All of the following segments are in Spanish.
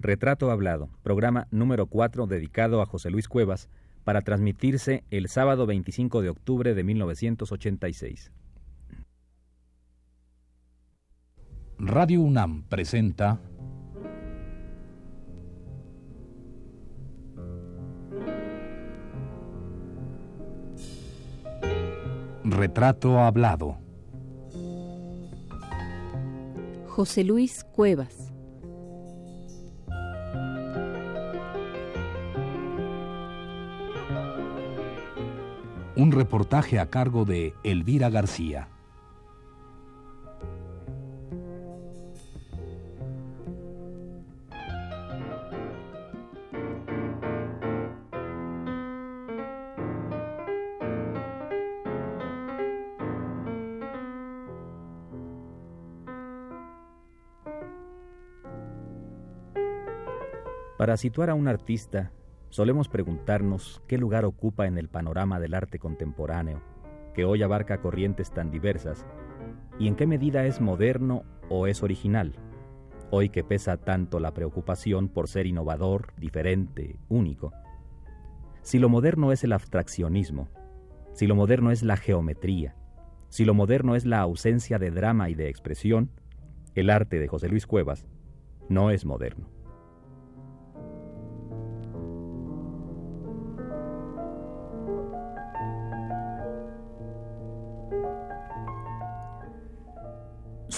Retrato Hablado, programa número 4 dedicado a José Luis Cuevas, para transmitirse el sábado 25 de octubre de 1986. Radio UNAM presenta Retrato Hablado. José Luis Cuevas. Un reportaje a cargo de Elvira García. Para situar a un artista, solemos preguntarnos qué lugar ocupa en el panorama del arte contemporáneo, que hoy abarca corrientes tan diversas, y en qué medida es moderno o es original, hoy que pesa tanto la preocupación por ser innovador, diferente, único. Si lo moderno es el abstraccionismo, si lo moderno es la geometría, si lo moderno es la ausencia de drama y de expresión, el arte de José Luis Cuevas no es moderno.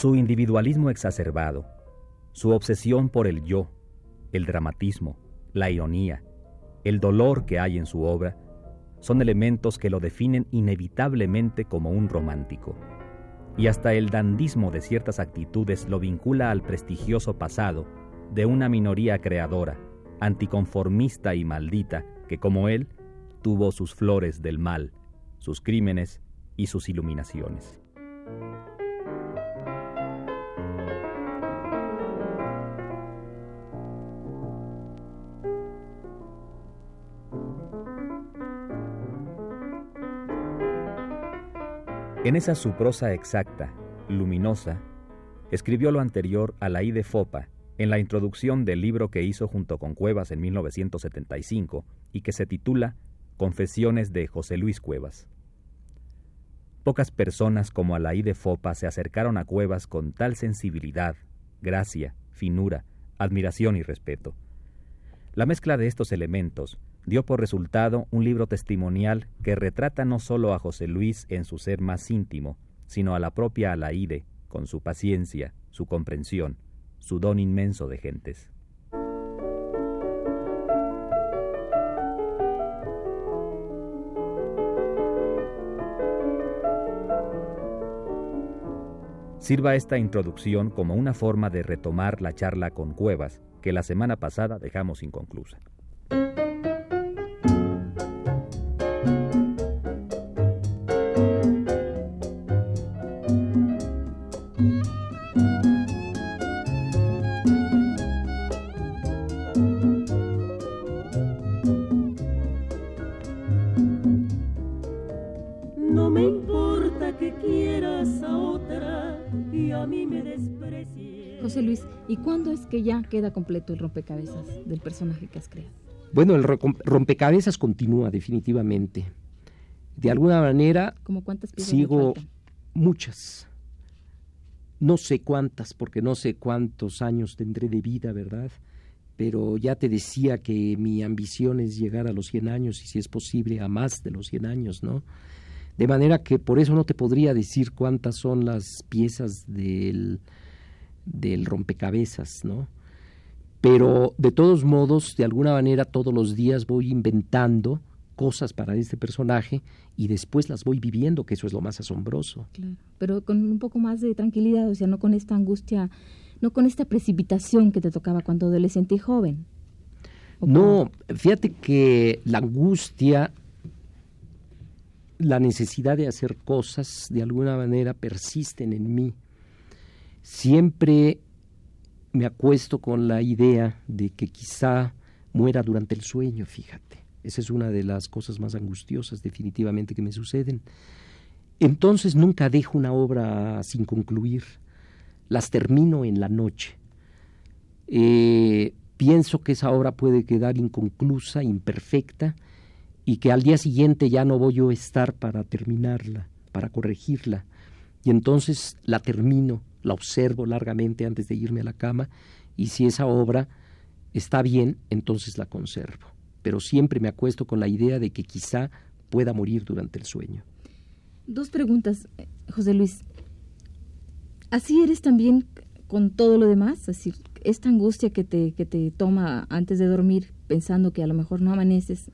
Su individualismo exacerbado, su obsesión por el yo, el dramatismo, la ironía, el dolor que hay en su obra, son elementos que lo definen inevitablemente como un romántico. Y hasta el dandismo de ciertas actitudes lo vincula al prestigioso pasado de una minoría creadora, anticonformista y maldita, que como él tuvo sus flores del mal, sus crímenes y sus iluminaciones. En esa su prosa exacta, luminosa, escribió lo anterior a la I de Fopa en la introducción del libro que hizo junto con Cuevas en 1975 y que se titula Confesiones de José Luis Cuevas. Pocas personas como I de Fopa se acercaron a Cuevas con tal sensibilidad, gracia, finura, admiración y respeto. La mezcla de estos elementos dio por resultado un libro testimonial que retrata no solo a José Luis en su ser más íntimo, sino a la propia Alaide, con su paciencia, su comprensión, su don inmenso de gentes. Sirva esta introducción como una forma de retomar la charla con Cuevas que la semana pasada dejamos inconclusa. Queda completo el rompecabezas del personaje que has creado? Bueno, el rompecabezas continúa definitivamente. De alguna manera ¿Cómo cuántas sigo muchas. No sé cuántas, porque no sé cuántos años tendré de vida, ¿verdad? Pero ya te decía que mi ambición es llegar a los 100 años y si es posible a más de los 100 años, ¿no? De manera que por eso no te podría decir cuántas son las piezas del, del rompecabezas, ¿no? Pero de todos modos, de alguna manera, todos los días voy inventando cosas para este personaje y después las voy viviendo, que eso es lo más asombroso. Claro, pero con un poco más de tranquilidad, o sea, no con esta angustia, no con esta precipitación que te tocaba cuando adolescente y joven. No, fíjate que la angustia, la necesidad de hacer cosas, de alguna manera persisten en mí Siempre me acuesto con la idea de que quizá muera durante el sueño, fíjate. Esa es una de las cosas más angustiosas definitivamente que me suceden. Entonces nunca dejo una obra sin concluir. Las termino en la noche. Eh, pienso que esa obra puede quedar inconclusa, imperfecta, y que al día siguiente ya no voy yo a estar para terminarla, para corregirla. Y entonces la termino, la observo largamente antes de irme a la cama, y si esa obra está bien, entonces la conservo. Pero siempre me acuesto con la idea de que quizá pueda morir durante el sueño. Dos preguntas, eh, José Luis. ¿Así eres también con todo lo demás? Es decir, esta angustia que te, que te toma antes de dormir pensando que a lo mejor no amaneces,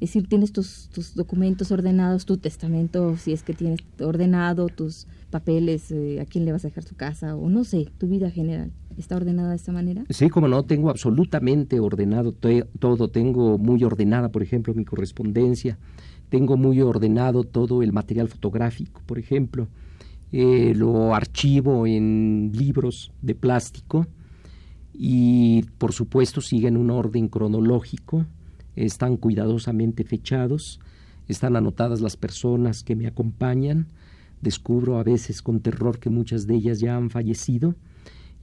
es decir, tienes tus, tus documentos ordenados, tu testamento, si es que tienes ordenado, tus papeles, eh, a quién le vas a dejar tu casa, o no sé, tu vida general. ¿Está ordenada de esta manera? Sí, como no, tengo absolutamente ordenado todo. Tengo muy ordenada, por ejemplo, mi correspondencia. Tengo muy ordenado todo el material fotográfico, por ejemplo. Eh, lo archivo en libros de plástico y, por supuesto, siguen un orden cronológico. Están cuidadosamente fechados. Están anotadas las personas que me acompañan. Descubro a veces con terror que muchas de ellas ya han fallecido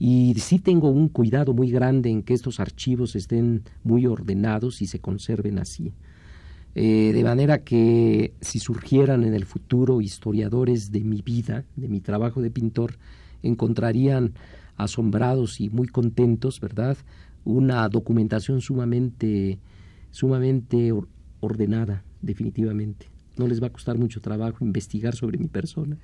y sí tengo un cuidado muy grande en que estos archivos estén muy ordenados y se conserven así. Eh, de manera que si surgieran en el futuro historiadores de mi vida, de mi trabajo de pintor, encontrarían asombrados y muy contentos, ¿verdad? Una documentación sumamente, sumamente ordenada, definitivamente. No les va a costar mucho trabajo investigar sobre mi persona.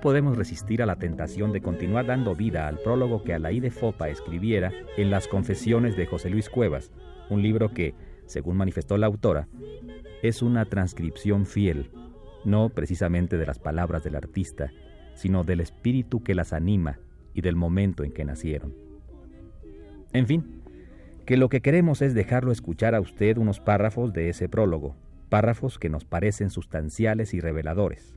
Podemos resistir a la tentación de continuar dando vida al prólogo que Alaí de Fopa escribiera en Las Confesiones de José Luis Cuevas, un libro que, según manifestó la autora, es una transcripción fiel, no precisamente de las palabras del artista, sino del espíritu que las anima y del momento en que nacieron. En fin, que lo que queremos es dejarlo escuchar a usted unos párrafos de ese prólogo, párrafos que nos parecen sustanciales y reveladores.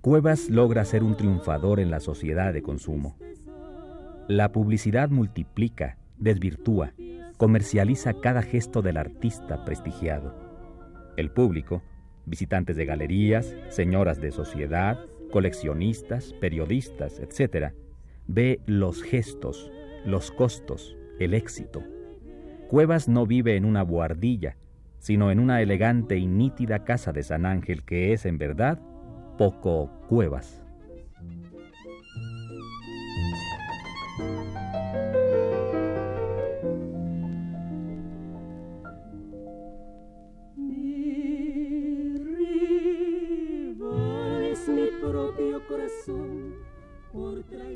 Cuevas logra ser un triunfador en la sociedad de consumo. La publicidad multiplica, desvirtúa, comercializa cada gesto del artista prestigiado. El público, visitantes de galerías, señoras de sociedad, coleccionistas, periodistas, etc., ve los gestos, los costos, el éxito. Cuevas no vive en una buhardilla, sino en una elegante y nítida casa de San Ángel que es, en verdad, poco cuevas.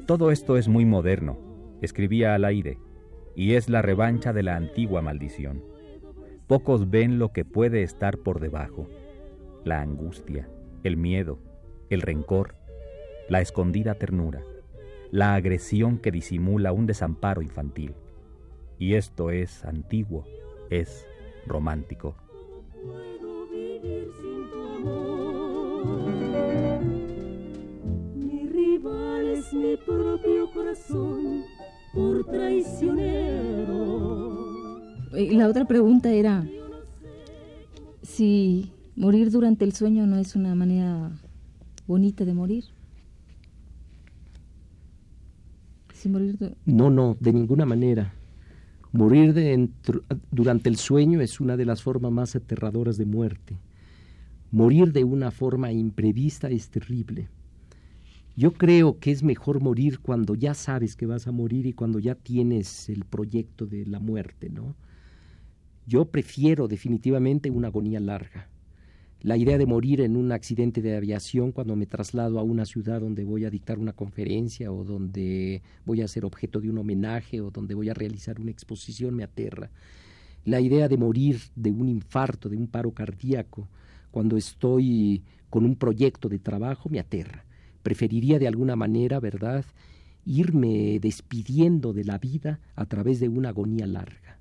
Todo esto es muy moderno, escribía Alaide, y es la revancha de la antigua maldición. Pocos ven lo que puede estar por debajo, la angustia, el miedo, el rencor, la escondida ternura, la agresión que disimula un desamparo infantil. Y esto es antiguo, es romántico. Mi rival es mi propio corazón por traicionero. La otra pregunta era si morir durante el sueño no es una manera bonita de morir. No, no, de ninguna manera. Morir durante el sueño es una de las formas más aterradoras de muerte. Morir de una forma imprevista es terrible. Yo creo que es mejor morir cuando ya sabes que vas a morir y cuando ya tienes el proyecto de la muerte, ¿no? Yo prefiero definitivamente una agonía larga la idea de morir en un accidente de aviación cuando me traslado a una ciudad donde voy a dictar una conferencia o donde voy a ser objeto de un homenaje o donde voy a realizar una exposición me aterra. La idea de morir de un infarto, de un paro cardíaco, cuando estoy con un proyecto de trabajo me aterra. Preferiría de alguna manera, ¿verdad?, irme despidiendo de la vida a través de una agonía larga.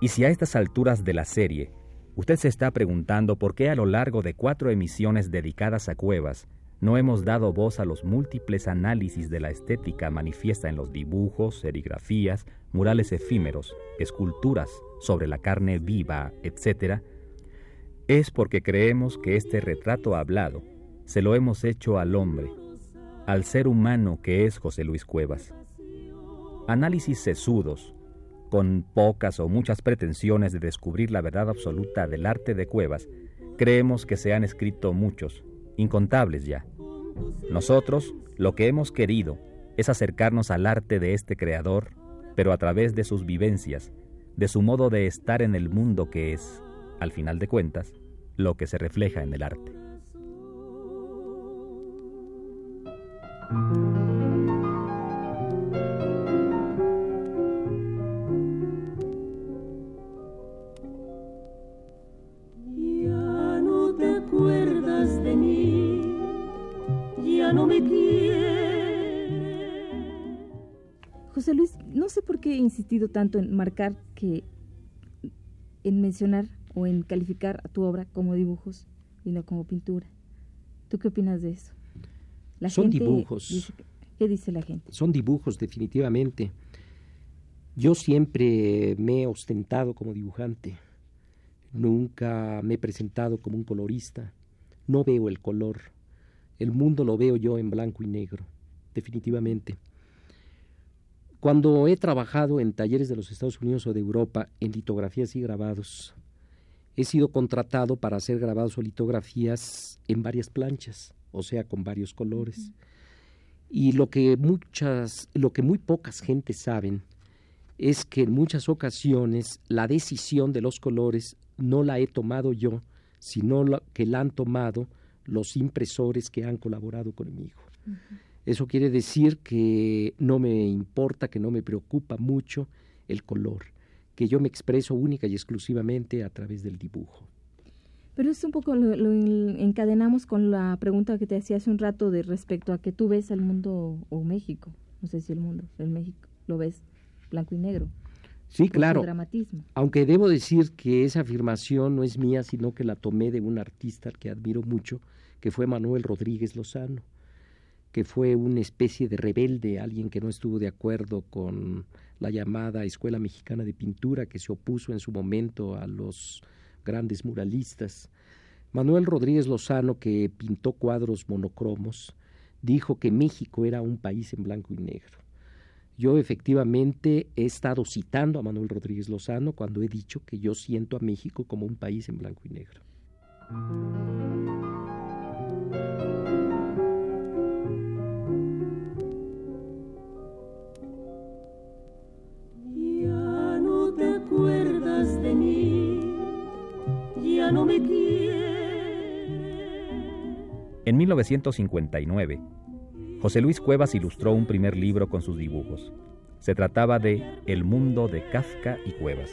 Y si a estas alturas de la serie usted se está preguntando por qué a lo largo de cuatro emisiones dedicadas a cuevas no hemos dado voz a los múltiples análisis de la estética manifiesta en los dibujos, serigrafías, murales efímeros, esculturas sobre la carne viva, etc., es porque creemos que este retrato hablado se lo hemos hecho al hombre, al ser humano que es José Luis Cuevas. Análisis sesudos, con pocas o muchas pretensiones de descubrir la verdad absoluta del arte de Cuevas, creemos que se han escrito muchos, incontables ya. Nosotros lo que hemos querido es acercarnos al arte de este creador, pero a través de sus vivencias, de su modo de estar en el mundo que es, al final de cuentas, lo que se refleja en el arte. No sé por qué he insistido tanto en marcar que, en mencionar o en calificar a tu obra como dibujos y no como pintura. ¿Tú qué opinas de eso? Son dibujos. ¿Qué dice la gente? Son dibujos, definitivamente. Yo siempre me he ostentado como dibujante. Nunca me he presentado como un colorista. No veo el color. El mundo lo veo yo en blanco y negro, definitivamente. Cuando he trabajado en talleres de los Estados Unidos o de Europa en litografías y grabados, he sido contratado para hacer grabados o litografías en varias planchas, o sea, con varios colores. Y lo que muchas, lo que muy pocas gentes saben es que en muchas ocasiones la decisión de los colores no la he tomado yo, sino que la han tomado los impresores que han colaborado conmigo. Eso quiere decir que no me importa, que no me preocupa mucho el color, que yo me expreso única y exclusivamente a través del dibujo. Pero es un poco lo, encadenamos con la pregunta que te hacía hace un rato de respecto a que tú ves el mundo o México, no sé si el mundo, el México, lo ves blanco y negro. Sí, claro. Aunque debo decir que esa afirmación no es mía, sino que la tomé de un artista que admiro mucho, que fue Manuel Rodríguez Lozano, que fue una especie de rebelde, alguien que no estuvo de acuerdo con la llamada Escuela Mexicana de Pintura, que se opuso en su momento a los grandes muralistas. Manuel Rodríguez Lozano, que pintó cuadros monocromos, dijo que México era un país en blanco y negro. Yo efectivamente he estado citando a Manuel Rodríguez Lozano cuando he dicho que yo siento a México como un país en blanco y negro. En 1959, José Luis Cuevas ilustró un primer libro con sus dibujos. Se trataba de El mundo de Kafka y Cuevas,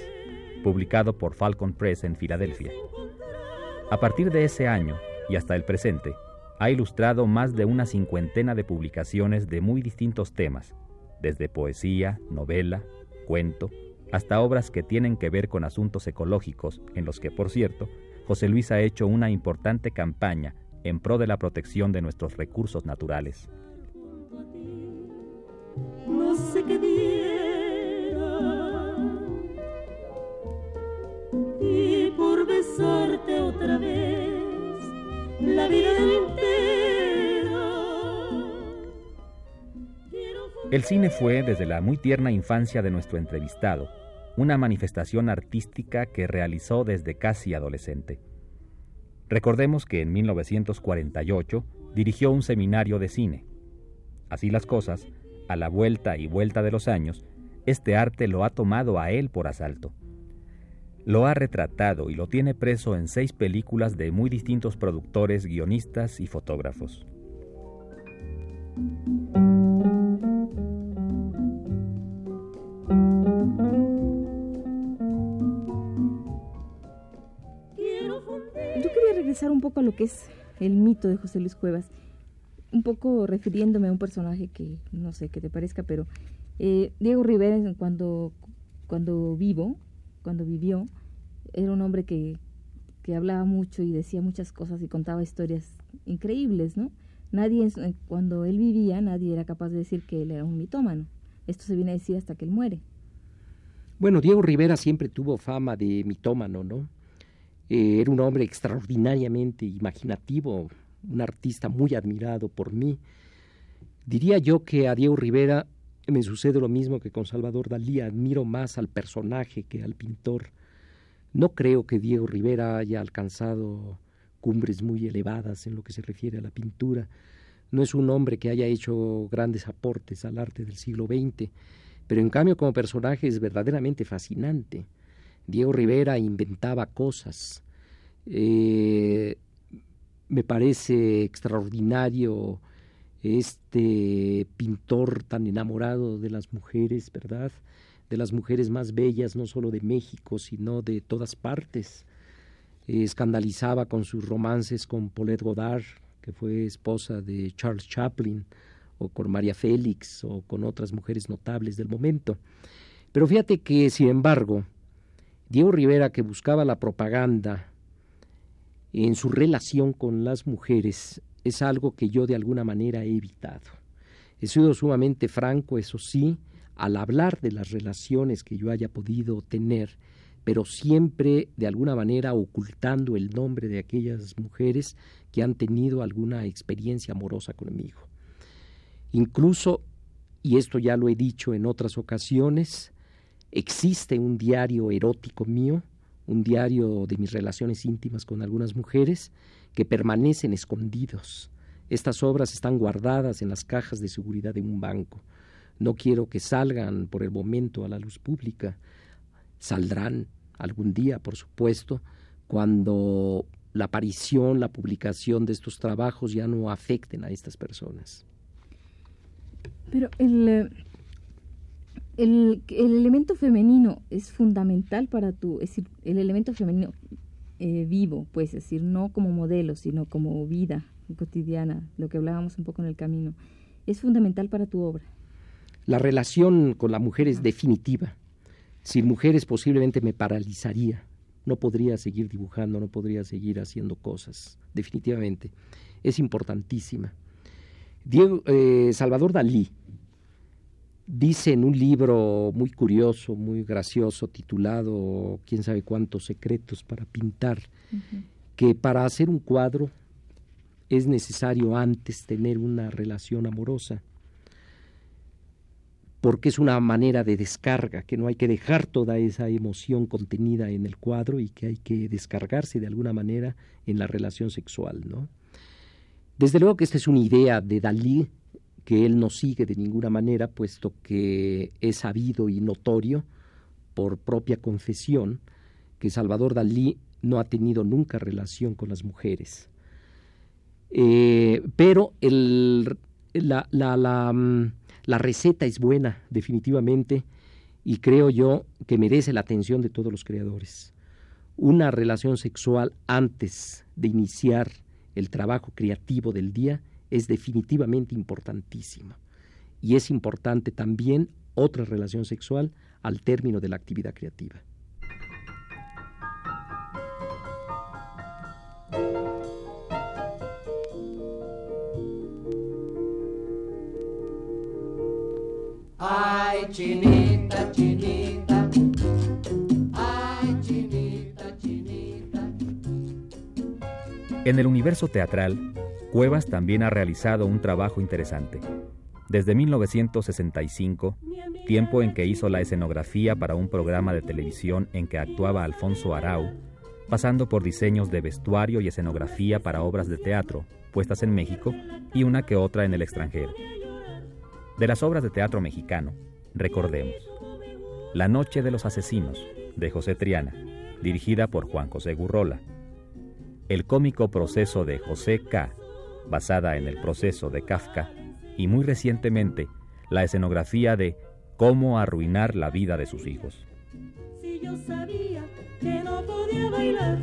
publicado por Falcon Press en Filadelfia. A partir de ese año y hasta el presente, ha ilustrado más de una cincuentena de publicaciones de muy distintos temas, desde poesía, novela, cuento, hasta obras que tienen que ver con asuntos ecológicos, en los que, por cierto, José Luis ha hecho una importante campaña en pro de la protección de nuestros recursos naturales. No sé qué y por besarte otra vez la vida El cine fue, desde la muy tierna infancia de nuestro entrevistado, una manifestación artística que realizó desde casi adolescente. Recordemos que en 1948 dirigió un seminario de cine. Así las cosas, a la vuelta y vuelta de los años, este arte lo ha tomado a él por asalto. Lo ha retratado y lo tiene preso en seis películas de muy distintos productores, guionistas y fotógrafos. Regresar un poco a lo que es el mito de José Luis Cuevas, un poco refiriéndome a un personaje que no sé qué te parezca, pero eh, Diego Rivera cuando, cuando vivo, cuando vivió, era un hombre que, que hablaba mucho y decía muchas cosas y contaba historias increíbles, ¿no? Nadie, cuando él vivía, nadie era capaz de decir que él era un mitómano. Esto se viene a decir hasta que él muere. Bueno, Diego Rivera siempre tuvo fama de mitómano, ¿no? Eh, era un hombre extraordinariamente imaginativo, un artista muy admirado por mí. Diría yo que a Diego Rivera me sucede lo mismo que con Salvador Dalí, admiro más al personaje que al pintor. No creo que Diego Rivera haya alcanzado cumbres muy elevadas en lo que se refiere a la pintura. No es un hombre que haya hecho grandes aportes al arte del siglo XX, pero en cambio como personaje es verdaderamente fascinante. Diego Rivera inventaba cosas. Eh, me parece extraordinario este pintor tan enamorado de las mujeres, ¿verdad? De las mujeres más bellas, no solo de México, sino de todas partes. escandalizaba con sus romances con Paulette Godard, que fue esposa de Charles Chaplin, o con María Félix, o con otras mujeres notables del momento. Pero fíjate que, sin embargo, Diego Rivera, que buscaba la propaganda en su relación con las mujeres, es algo que yo de alguna manera he evitado. He sido sumamente franco, eso sí, al hablar de las relaciones que yo haya podido tener, pero siempre de alguna manera ocultando el nombre de aquellas mujeres que han tenido alguna experiencia amorosa conmigo. Incluso, y esto ya lo he dicho en otras ocasiones, existe un diario erótico mío, un diario de mis relaciones íntimas con algunas mujeres, que permanecen escondidos. Estas obras están guardadas en las cajas de seguridad de un banco. No quiero que salgan por el momento a la luz pública. Saldrán algún día, por supuesto, cuando la aparición, la publicación de estos trabajos ya no afecten a estas personas. Pero el, eh, el, el elemento femenino es fundamental para tu, es decir, el elemento femenino eh, vivo, pues, es decir, no como modelo, sino como vida cotidiana, lo que hablábamos un poco en el camino, es fundamental para tu obra. La relación con la mujer es definitiva. Sin mujeres posiblemente me paralizaría. No podría seguir dibujando, no podría seguir haciendo cosas, definitivamente. Es importantísima. Diego, eh, Salvador Dalí dice en un libro muy curioso, muy gracioso, titulado quién sabe cuántos secretos para pintar, que para hacer un cuadro es necesario antes tener una relación amorosa, porque es una manera de descarga, que no hay que dejar toda esa emoción contenida en el cuadro y que hay que descargarse de alguna manera en la relación sexual, ¿no? Desde luego que esta es una idea de Dalí que él no sigue de ninguna manera, puesto que es sabido y notorio por propia confesión que Salvador Dalí no ha tenido nunca relación con las mujeres. Eh, pero la, la, mm, la receta es buena, definitivamente, y creo yo que merece la atención de todos los creadores. Una relación sexual antes de iniciar el trabajo creativo del día es definitivamente importantísima. Y es importante también otra relación sexual al término de la actividad creativa. Ay, chinita, chinita. Ay, chinita, chinita. En el universo teatral, Cuevas también ha realizado un trabajo interesante. Desde 1965, tiempo en que hizo la escenografía para un programa de televisión en que actuaba Alfonso Arau, pasando por diseños de vestuario y escenografía para obras de teatro, puestas en México y una que otra en el extranjero. De las obras de teatro mexicano, recordemos La Noche de los Asesinos, de José Triana, dirigida por Juan José Gurrola. El cómico proceso de José K., basada en el proceso de Kafka, y muy recientemente la escenografía de Cómo arruinar la vida de sus hijos. Si yo sabía que no podía bailar,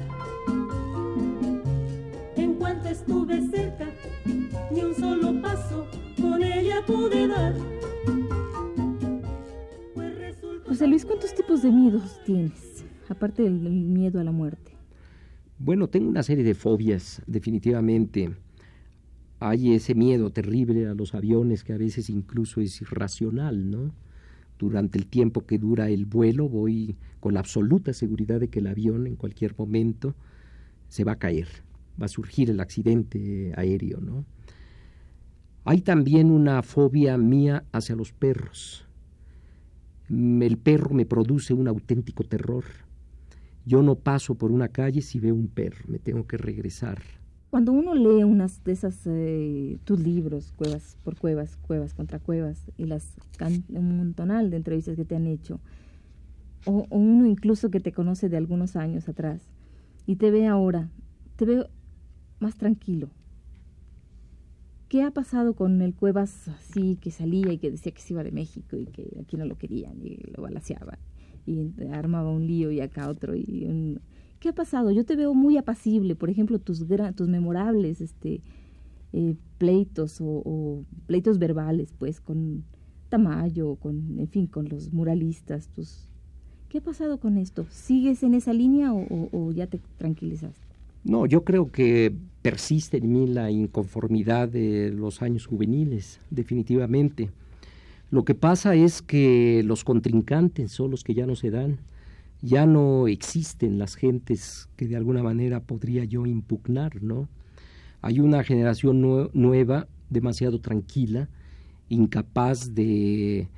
en cuanto estuve cerca, ni un solo paso con ella pude dar. José Luis, ¿cuántos tipos de miedos tienes? Aparte del miedo a la muerte. Bueno, tengo una serie de fobias, definitivamente. Hay ese miedo terrible a los aviones que a veces incluso es irracional, ¿no? Durante el tiempo que dura el vuelo voy con la absoluta seguridad de que el avión en cualquier momento se va a caer, va a surgir el accidente aéreo, ¿no? Hay también una fobia mía hacia los perros. El perro me produce un auténtico terror. Yo no paso por una calle si veo un perro, me tengo que regresar. Cuando uno lee unas de esas, eh, tus libros, Cuevas por Cuevas, Cuevas contra Cuevas, y las un montonal de entrevistas que te han hecho, o, uno incluso que te conoce de algunos años atrás, y te ve ahora, te veo más tranquilo. ¿Qué ha pasado con el Cuevas así, que salía y que decía que se iba de México y que aquí no lo querían y lo balaseaban? y armaba un lío y acá otro y ¿qué ha pasado? Yo te veo muy apacible, por ejemplo, tus tus memorables este eh, pleitos o, pleitos verbales, pues con Tamayo, con en fin, con los muralistas, tus ¿Qué ha pasado con esto? ¿Sigues en esa línea o, o ya te tranquilizas? No, yo creo que persiste en mí la inconformidad de los años juveniles, definitivamente. Lo que pasa es que los contrincantes son los que ya no se dan, ya no existen las gentes que de alguna manera podría yo impugnar, ¿no? Hay una generación nueva, demasiado tranquila, incapaz de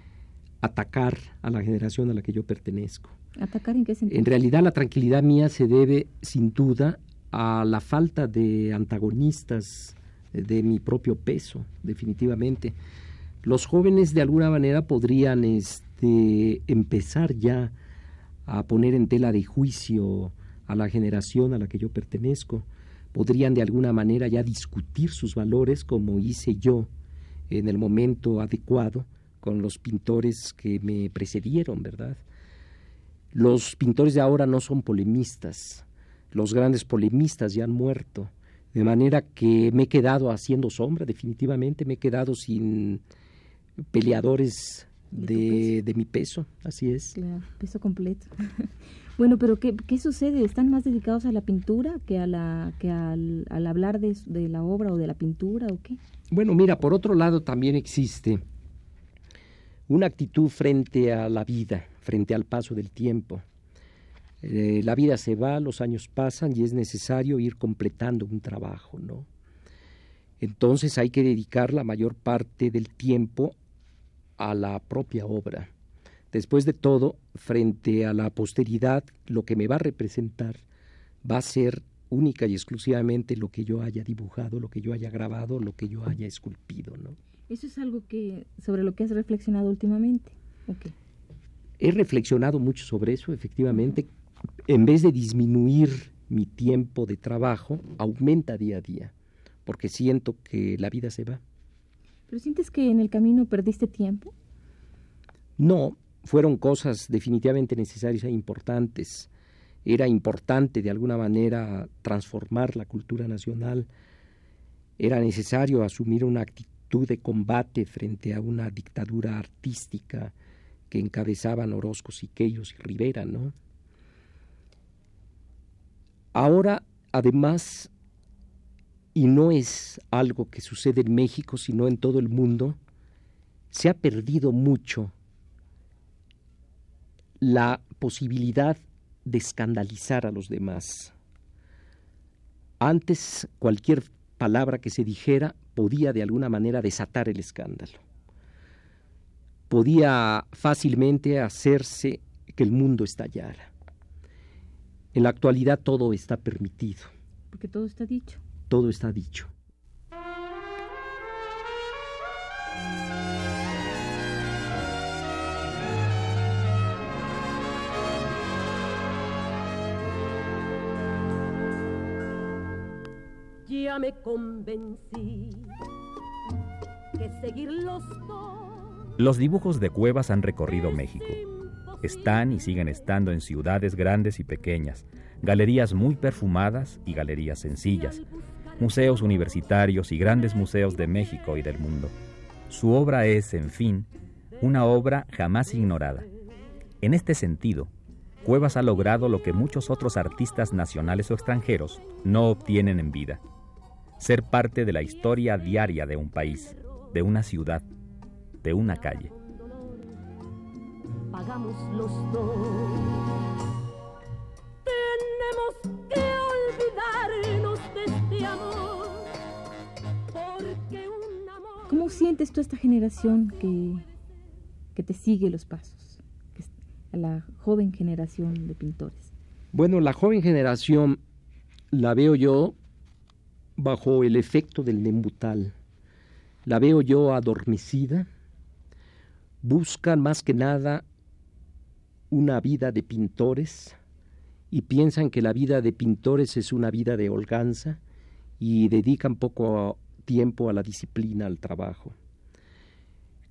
atacar a la generación a la que yo pertenezco. ¿Atacar en qué sentido? En realidad la tranquilidad mía se debe sin duda a la falta de antagonistas de mi propio peso, definitivamente los jóvenes de alguna manera podrían este, empezar ya a poner en tela de juicio a la generación a la que yo pertenezco, podrían de alguna manera ya discutir sus valores como hice yo en el momento adecuado con los pintores que me precedieron, ¿verdad? Los pintores de ahora no son polemistas, los grandes polemistas ya han muerto, de manera que me he quedado haciendo sombra, definitivamente. Me he quedado sin peleadores de, de, mi peso, así es. Claro, peso completo. bueno, pero ¿qué, ¿qué, sucede? ¿Están más dedicados a la pintura que, a la, que al, al hablar de, de, la obra o de la pintura o qué? Bueno, mira, por otro lado también existe una actitud frente a la vida, frente al paso del tiempo. Eh, la vida se va, los años pasan y es necesario ir completando un trabajo, ¿no? Entonces hay que dedicar la mayor parte del tiempo a la propia obra. Después de todo, frente a la posteridad, lo que me va a representar va a ser única y exclusivamente lo que yo haya dibujado, lo que yo haya grabado, lo que yo haya esculpido, ¿no? Eso es algo que sobre lo que has reflexionado últimamente. Okay. He reflexionado mucho sobre eso, efectivamente. En vez de disminuir mi tiempo de trabajo, aumenta día a día, porque siento que la vida se va. ¿Pero sientes que en el camino perdiste tiempo? No, fueron cosas definitivamente necesarias e importantes. Era importante de alguna manera transformar la cultura nacional. Era necesario asumir una actitud de combate frente a una dictadura artística que encabezaban Orozco, Siqueiros y Rivera, ¿no? Ahora, además, y no es algo que sucede en México, sino en todo el mundo, se ha perdido mucho la posibilidad de escandalizar a los demás. Antes cualquier palabra que se dijera podía de alguna manera desatar el escándalo. Podía fácilmente hacerse que el mundo estallara. En la actualidad todo está permitido. Porque todo está dicho todo está dicho. Ya me convencí que seguir los. Los dibujos de cuevas han recorrido México. Están y siguen estando en ciudades grandes y pequeñas, galerías muy perfumadas y galerías sencillas, museos universitarios y grandes museos de México y del mundo. Su obra es, en fin, una obra jamás ignorada. En este sentido, Cuevas ha logrado lo que muchos otros artistas nacionales o extranjeros no obtienen en vida. Ser parte de la historia diaria de un país, de una ciudad, de una calle. ¿Cómo sientes tú esta generación que, que te sigue los pasos? a la joven generación de pintores? Bueno, la joven generación la veo yo bajo el efecto del nembutal. La veo yo adormecida. Buscan más que nada una vida de pintores y piensan que la vida de pintores es una vida de holganza y dedican poco tiempo a la disciplina, al trabajo.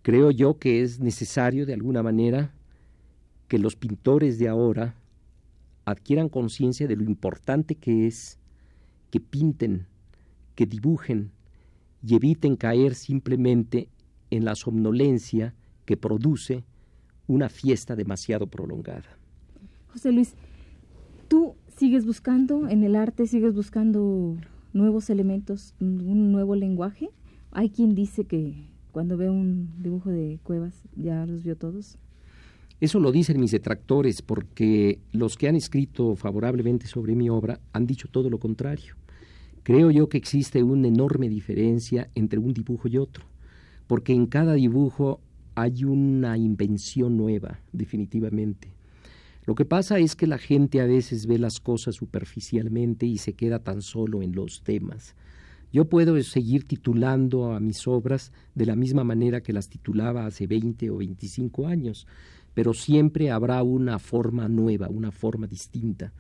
Creo yo que es necesario de alguna manera que los pintores de ahora adquieran conciencia de lo importante que es que pinten, que dibujen y eviten caer simplemente en la somnolencia que produce una fiesta demasiado prolongada. José Luis, ¿tú sigues buscando en el arte, sigues buscando nuevos elementos, un nuevo lenguaje? Hay quien dice que cuando ve un dibujo de cuevas ya los vio todos. Eso lo dicen mis detractores porque los que han escrito favorablemente sobre mi obra han dicho todo lo contrario. Creo yo que existe una enorme diferencia entre un dibujo y otro, porque en cada dibujo hay una invención nueva, definitivamente. Lo que pasa es que la gente a veces ve las cosas superficialmente y se queda tan solo en los temas. Yo puedo seguir titulando a mis obras de la misma manera que las titulaba hace 20 o 25 años, pero siempre habrá una forma nueva, una forma distinta.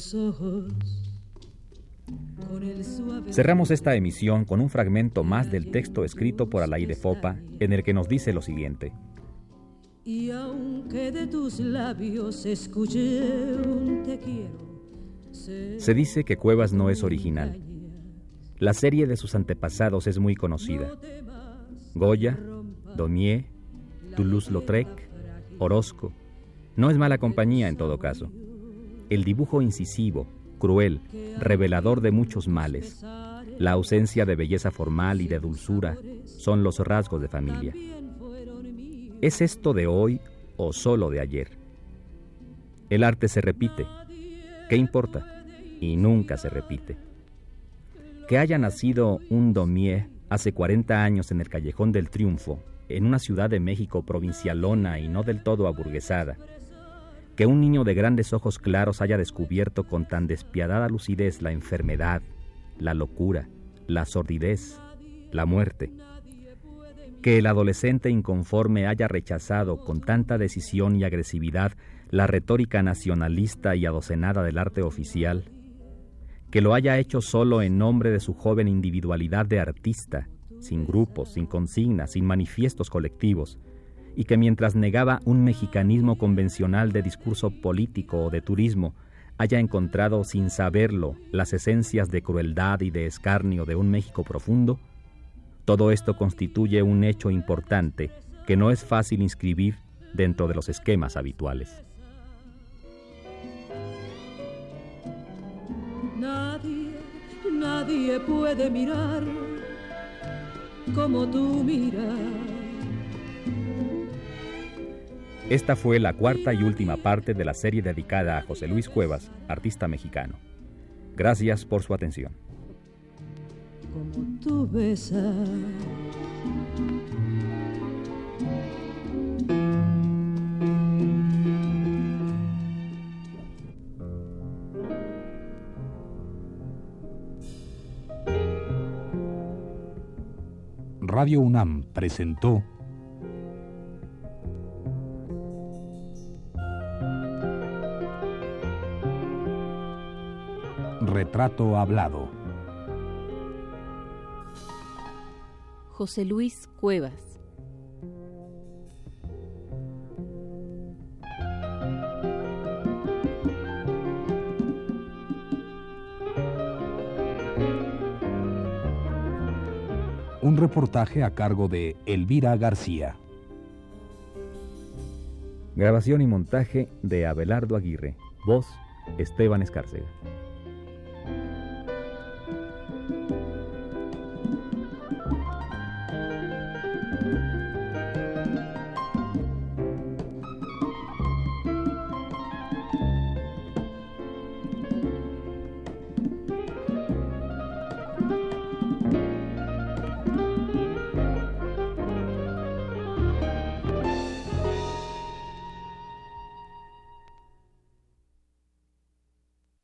Los ojos. Cerramos esta emisión con un fragmento más del texto escrito por Alaide Fopa, en el que nos dice lo siguiente. Y aunque de tus labios escuché un te quiero. Se dice que Cuevas no es original. La serie de sus antepasados es muy conocida. Goya, Daumier, Toulouse-Lautrec, Orozco. No es mala compañía en todo caso. El dibujo incisivo, cruel, revelador de muchos males, la ausencia de belleza formal y de dulzura son los rasgos de familia. ¿Es esto de hoy o solo de ayer? El arte se repite. ¿Qué importa? Y nunca se repite. Que haya nacido un Daumier hace 40 años en el Callejón del Triunfo, en una ciudad de México provincialona y no del todo aburguesada, que un niño de grandes ojos claros haya descubierto con tan despiadada lucidez la enfermedad, la locura, la sordidez, la muerte, que el adolescente inconforme haya rechazado con tanta decisión y agresividad la retórica nacionalista y adocenada del arte oficial, que lo haya hecho solo en nombre de su joven individualidad de artista, sin grupos, sin consignas, sin manifiestos colectivos, y que mientras negaba un mexicanismo convencional de discurso político o de turismo, haya encontrado sin saberlo las esencias de crueldad y de escarnio de un México profundo, todo esto constituye un hecho importante que no es fácil inscribir dentro de los esquemas habituales. Nadie, nadie puede mirar como tú miras. Esta fue la cuarta y última parte de la serie dedicada a José Luis Cuevas, artista mexicano. Gracias por su atención como tú besas. Radio UNAM presentó Retrato Hablado. José Luis Cuevas. Un reportaje a cargo de Elvira García. Grabación y montaje de Abelardo Aguirre. Voz, Esteban Escárcega.